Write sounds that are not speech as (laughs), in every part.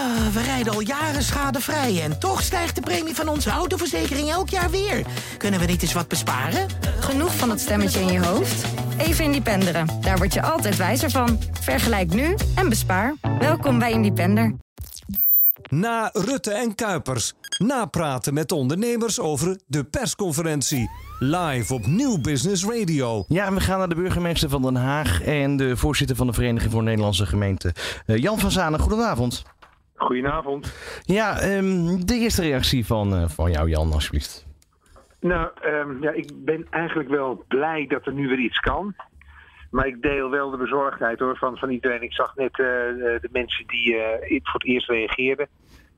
Ah, we rijden al jaren schadevrij en toch stijgt de premie van onze autoverzekering elk jaar weer. Kunnen we niet eens wat besparen? Genoeg van dat stemmetje in je hoofd? Even Independeren. Daar word je altijd wijzer van. Vergelijk nu en bespaar. Welkom bij Independer. Na Rutte en Kuipers. Napraten met ondernemers over de persconferentie. Live op Nieuw Business Radio. Ja, en we gaan naar de burgemeester van Den Haag en de voorzitter van de Vereniging voor Nederlandse Gemeenten. Eh, Jan van Zanen, goedenavond. Goedenavond. Ja, ehm, de eerste reactie van, eh, van jou, Jan, alsjeblieft. Nou, ehm, ja, ik ben eigenlijk wel blij dat er nu weer iets kan. Maar ik deel wel de bezorgdheid hoor, van, van iedereen. Ik zag net eh, de mensen die eh, voor het eerst reageerden.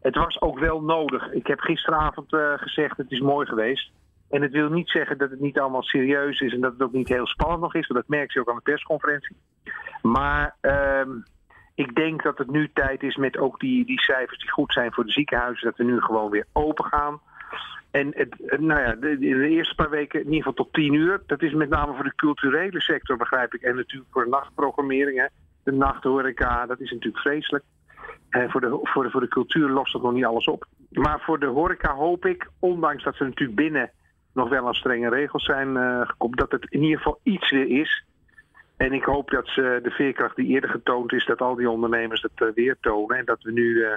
Het was ook wel nodig. Ik heb gisteravond eh, gezegd, het is mooi geweest. En het wil niet zeggen dat het niet allemaal serieus is en dat het ook niet heel spannend nog is. Want dat merk je ook aan de persconferentie. Maar ehm, ik denk dat het nu tijd is met ook die, die cijfers die goed zijn voor de ziekenhuizen. Dat we nu gewoon weer open gaan. En het, nou ja, de, de eerste paar weken in ieder geval tot tien uur. Dat is met name voor de culturele sector, begrijp ik. En natuurlijk voor de nachtprogrammering. De nachthoreca, dat is natuurlijk vreselijk. En voor de, voor, de, voor de cultuur lost dat nog niet alles op. Maar voor de horeca hoop ik, ondanks dat ze natuurlijk binnen nog wel aan strenge regels zijn eh, gekomen, dat het in ieder geval iets weer is. En ik hoop dat ze de veerkracht die eerder getoond is, dat al die ondernemers het eh, weer tonen. En dat we nu eh,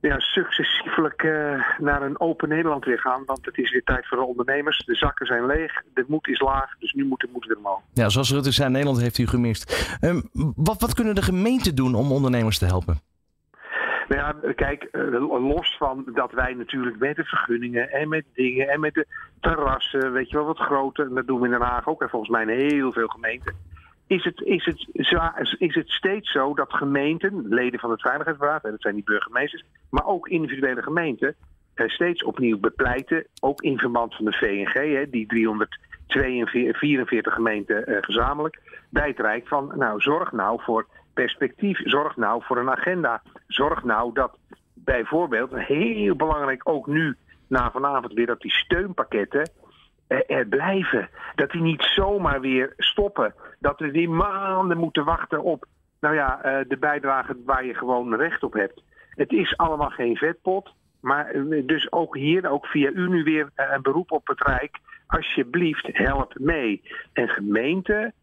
ja, successievelijk eh, naar een open Nederland weer gaan. Want het is weer tijd voor de ondernemers. De zakken zijn leeg, de moed is laag, dus nu moet de moed weer omhoog. Ja, zoals Rutte zei, Nederland heeft u gemist. Ehm, wat, wat kunnen de gemeenten doen om ondernemers te helpen? Nou ja, kijk, eh, los van dat wij natuurlijk met de vergunningen en met dingen en met de terrassen, weet je wel, wat groter, en dat doen we in Den Haag ook en volgens mij in heel veel gemeenten, is het, is het, is het steeds zo dat gemeenten, leden van het Veiligheidsberaad, dat zijn die burgemeesters, maar ook individuele gemeenten, eh, steeds opnieuw bepleiten, ook in verband van de VNG, die 344 gemeenten eh, gezamenlijk, bij het Rijk van, nou, zorg nou voor perspectief, zorg nou voor een agenda, zorg nou dat bijvoorbeeld, heel belangrijk ook nu, na vanavond weer, dat die steunpakketten eh, er blijven. Dat die niet zomaar weer stoppen. Dat we weer maanden moeten wachten op nou ja, eh, de bijdrage waar je gewoon recht op hebt. Het is allemaal geen vetpot. Maar eh, dus ook hier, ook via u nu weer een beroep op het Rijk. Alsjeblieft, help mee. En gemeenten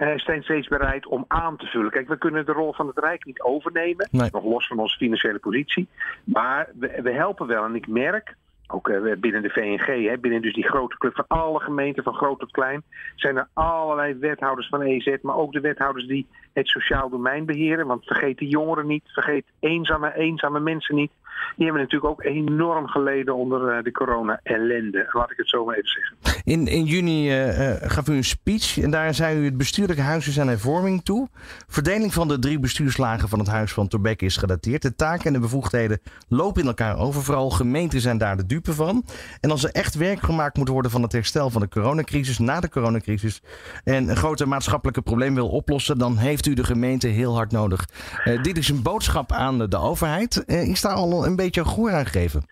eh, zijn steeds bereid om aan te vullen. Kijk, we kunnen de rol van het Rijk niet overnemen. Nee. Nog los van onze financiële positie. Maar we, we helpen wel. En ik merk, ook eh, binnen de VNG, hè, binnen dus die grote club van alle gemeenten, van groot tot klein, zijn er allerlei wethouders van EZ, maar ook de wethouders die het sociaal domein beheren. Want vergeet de jongeren niet, vergeet eenzame, eenzame mensen niet. Die hebben natuurlijk ook enorm geleden onder eh, de corona-ellende. Laat ik het zo maar even zeggen. In, in juni eh, eh, gaf u een speech en daar zei u het bestuurlijke huis is aan hervorming toe. Verdeling van de drie bestuurslagen van het huis van Torbekke is gedateerd. De taken en de bevoegdheden lopen in elkaar over. Vooral gemeenten zijn daar de dupe van. En als er echt werk gemaakt moet worden van het herstel van de coronacrisis, na de coronacrisis, en een grote maatschappelijke probleem wil oplossen, dan heeft u de gemeente heel hard nodig. Eh, dit is een boodschap aan de, overheid. Eh, is daar al een beetje een goer aan gegeven?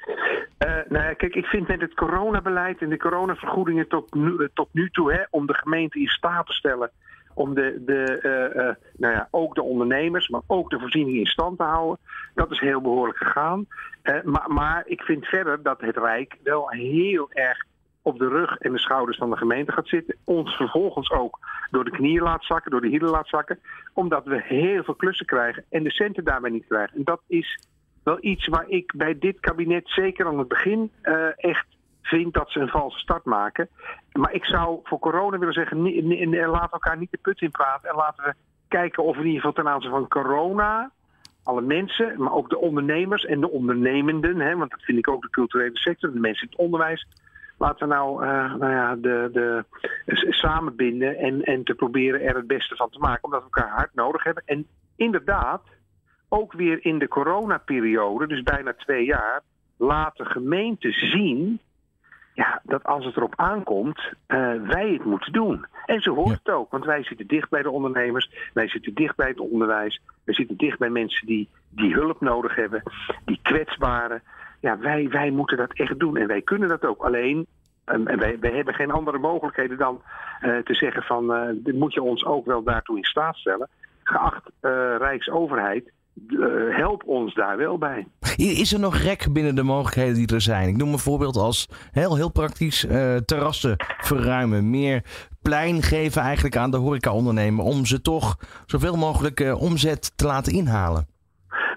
Nou ja, kijk, ik vind met het coronabeleid en de coronavergoedingen tot nu, eh, tot nu toe, hè, om de gemeente in staat te stellen om de, de, eh, eh, nou ja, ook de ondernemers, maar ook de voorzieningen in stand te houden. Dat is heel behoorlijk gegaan. Maar, maar ik vind verder dat het Rijk wel heel erg op de rug en de schouders van de gemeente gaat zitten. Ons vervolgens ook door de knieën laat zakken, door de hielen laat zakken. Omdat we heel veel klussen krijgen en de centen daarbij niet krijgen. En dat is wel iets waar ik bij dit kabinet, zeker aan het begin, eh, echt vind dat ze een valse start maken. Maar ik zou voor corona willen zeggen, laat elkaar niet de put in praten. En laten we kijken of we in ieder geval ten aanzien van corona alle mensen, maar ook de ondernemers en de ondernemenden, hè, want dat vind ik ook de culturele sector, de mensen in het onderwijs. Laten we nou, eh, nou ja, de, de, samenbinden en, en te proberen er het beste van te maken, omdat we elkaar hard nodig hebben. En inderdaad, ook weer in de coronaperiode, dus bijna twee jaar, laten gemeenten zien ja, dat als het erop aankomt, eh, wij het moeten doen. En zo hoort het ook, want wij zitten dicht bij de ondernemers, wij zitten dicht bij het onderwijs, wij zitten dicht bij mensen die, die hulp nodig hebben, die kwetsbaren. Ja, wij, wij moeten dat echt doen en wij kunnen dat ook. Alleen, en en wij, wij hebben geen andere mogelijkheden dan eh, te zeggen van, dit moet je ons ook wel daartoe in staat stellen. Geacht Rijksoverheid, eh, help ons daar wel bij. Is er nog rek binnen de mogelijkheden die er zijn? Ik noem een voorbeeld als heel, heel praktisch uh, terrassen verruimen. Meer plein geven eigenlijk aan de horecaondernemer om ze toch zoveel mogelijk uh, omzet te laten inhalen.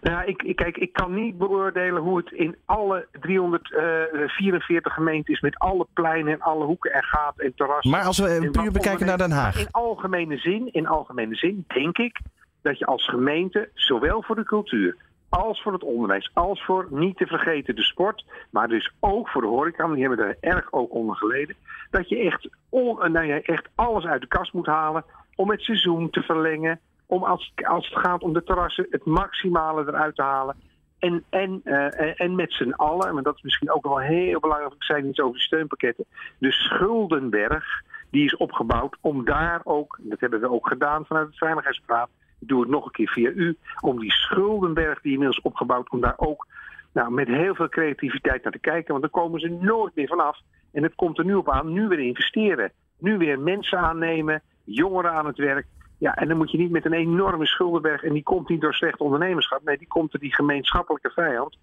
Nou ja, ik, ik, kijk, ik kan niet beoordelen hoe het in alle 344 gemeenten is met alle pleinen en alle hoeken en gaten en terrassen. Maar als we puur bekijken naar Den Haag. In algemene zin, in algemene zin denk ik dat je als gemeente, zowel voor de cultuur als voor het onderwijs, als voor niet te vergeten de sport, maar dus ook voor de horeca, die hebben er erg ook onder geleden, dat je echt, on, nou ja, echt alles uit de kast moet halen om het seizoen te verlengen, om als, als het gaat om de terrassen het maximale eruit te halen. En, en, uh, en met z'n allen, maar dat is misschien ook wel heel belangrijk, ik zei iets over de steunpakketten, de schuldenberg die is opgebouwd om daar ook, dat hebben we ook gedaan vanuit het Veiligheidspraat, doe het nog een keer via u, om die schuldenberg die inmiddels opgebouwd, om daar ook nou, met heel veel creativiteit naar te kijken. Want daar komen ze nooit meer vanaf. En het komt er nu op aan, nu weer investeren. Nu weer mensen aannemen, jongeren aan het werk. Ja, en dan moet je niet met een enorme schuldenberg, en die komt niet door slecht ondernemerschap, nee, die komt door die gemeenschappelijke vijand.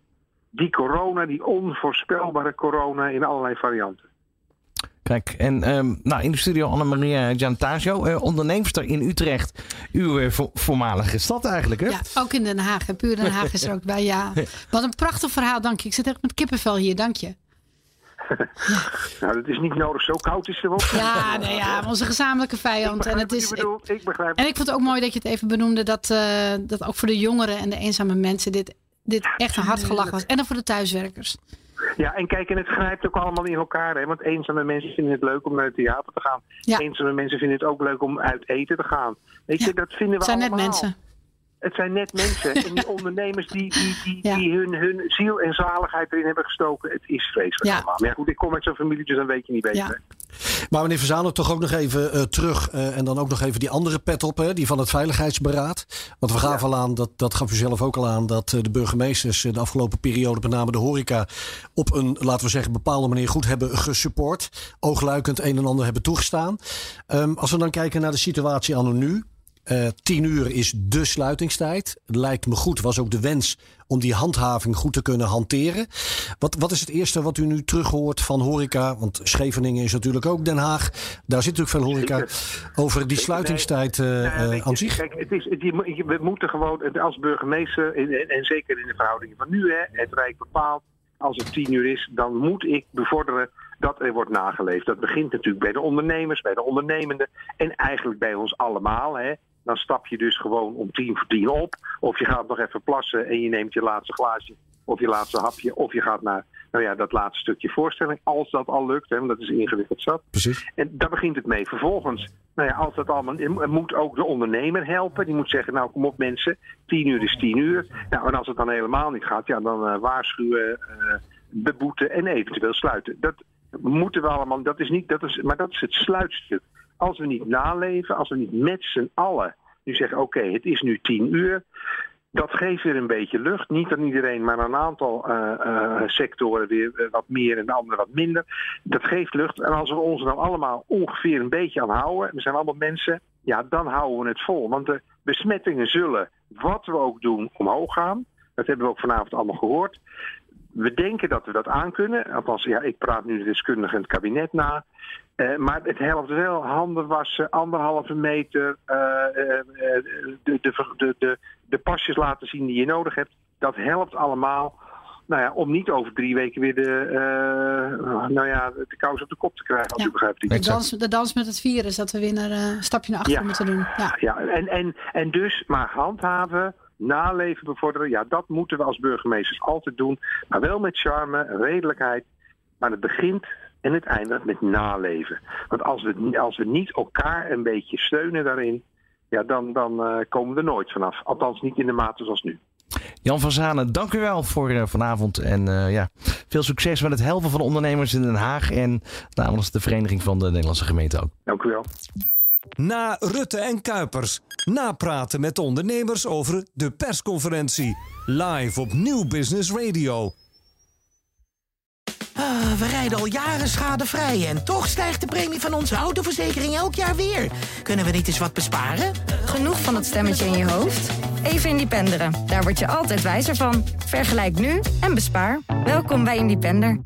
Die corona, die onvoorspelbare corona in allerlei varianten. Kijk, en um, nou, in de studio Annemaria Giantasio, uh, onderneemster in Utrecht. Uw uh, voormalige stad eigenlijk, hè? Ja, ook in Den Haag. Puur Den Haag is er ook bij, ja. (laughs) Wat een prachtig verhaal, dank je. Ik zit echt met kippenvel hier, dank je. Ja. (laughs) nou, dat is niet nodig. Zo koud is er wel. Ja, nee, ja, onze gezamenlijke vijand. En, het is, ik, ik begrijp en ik vond het ook mooi dat je het even benoemde. Dat, uh, dat ook voor de jongeren en de eenzame mensen dit, dit echt een hard gelach was. En dan voor de thuiswerkers. Ja, en kijk, en het grijpt ook allemaal in elkaar. Hè? Want eenzame mensen vinden het leuk om naar het theater te gaan. Ja. Eenzame mensen vinden het ook leuk om uit eten te gaan. Weet je, dat vinden we het zijn allemaal. net mensen. Het zijn net mensen. en die (laughs) ondernemers die, die, die, ja. die hun, hun ziel en zaligheid erin hebben gestoken. Het is vreselijk ja. allemaal. Maar ja, goed, ik kom uit zo'n familie, dus dan weet je niet beter. Ja. Maar meneer Verzano, toch ook nog even uh, terug. Uh, en dan ook nog even die andere pet op, hè, die van het Veiligheidsberaad. Want we gaven ja. al aan, dat, dat gaf u zelf ook al aan, dat uh, de burgemeesters de afgelopen periode, met name de horeca, op een, laten we zeggen, bepaalde manier goed hebben gesupport. Oogluikend een en ander hebben toegestaan. Um, als we dan kijken naar de situatie anno nu. Uh, tien uur is de sluitingstijd. Lijkt me goed, was ook de wens om die handhaving goed te kunnen hanteren. Wat, wat is het eerste wat u nu terughoort van horeca? Want Scheveningen is natuurlijk ook Den Haag. Daar zit natuurlijk veel horeca. Over die sluitingstijd uh, uh, aan zich. Kijk, het is, het, je, we moeten gewoon als burgemeester, en, en zeker in de verhoudingen van nu, hè, het Rijk bepaalt, als het tien uur is, dan moet ik bevorderen dat er wordt nageleefd. Dat begint natuurlijk bij de ondernemers, bij de ondernemenden en eigenlijk bij ons allemaal. Hè. Dan stap je dus gewoon om tien voor tien op. Of je gaat nog even plassen en je neemt je laatste glaasje. Of je laatste hapje. Of je gaat naar nou ja, dat laatste stukje voorstelling. Als dat al lukt, hè, want dat is ingewikkeld zat. Precies. En daar begint het mee. Vervolgens, nou ja, als dat allemaal. moet ook de ondernemer helpen. Die moet zeggen: Nou, kom op mensen. Tien uur is tien uur. Nou, en als het dan helemaal niet gaat, ja, dan uh, waarschuwen, uh, beboeten en eventueel sluiten. Dat moeten we allemaal. Dat is niet, dat is, maar dat is het sluitstuk als we niet naleven, als we niet met z'n allen nu zeggen: oké, het is nu tien uur. Dat geeft weer een beetje lucht. Niet aan iedereen, maar aan een aantal uh, uh, sectoren weer wat meer en de andere wat minder. Dat geeft lucht. En als we ons dan allemaal ongeveer een beetje aan houden, we zijn allemaal mensen, ja, dan houden we het vol. Want de besmettingen zullen, wat we ook doen, omhoog gaan. Dat hebben we ook vanavond allemaal gehoord. We denken dat we dat aankunnen. Althans, ja, ik praat nu de deskundige in het kabinet na. Uh, maar het helpt wel. Handen wassen, anderhalve meter, uh, uh, de, de, de, de, pasjes laten zien die je nodig hebt. Dat helpt allemaal. Nou ja, om niet over drie weken weer de, nou ja, de kous op de kop te krijgen, als ja. u begrijpt. De dans, de dans met het virus, dat we weer een stapje naar achter ja. moeten doen. Ja, ja. En, en, en dus maar handhaven, naleven bevorderen. Ja, dat moeten we als burgemeesters altijd doen. Maar wel met charme, redelijkheid. Maar het begint en het eindigt met naleven. Want als we, als we niet elkaar een beetje steunen daarin, ja, dan, dan uh, komen we er nooit vanaf. Althans niet in de mate zoals nu. Jan van Zanen, dank u wel voor uh, vanavond. En uh, ja, veel succes met het helpen van de ondernemers in Den Haag. En namens de Vereniging van de Nederlandse Gemeenten ook. Dank u wel. Na Rutte en Kuipers. Napraten met de ondernemers over de persconferentie. Live op Nieuw Business Radio. Uh, we rijden al jaren schadevrij en toch stijgt de premie van onze autoverzekering elk jaar weer. Kunnen we niet eens wat besparen? Genoeg van het stemmetje in je hoofd? Even Independeren. Daar word je altijd wijzer van. Vergelijk nu en bespaar. Welkom bij Independer.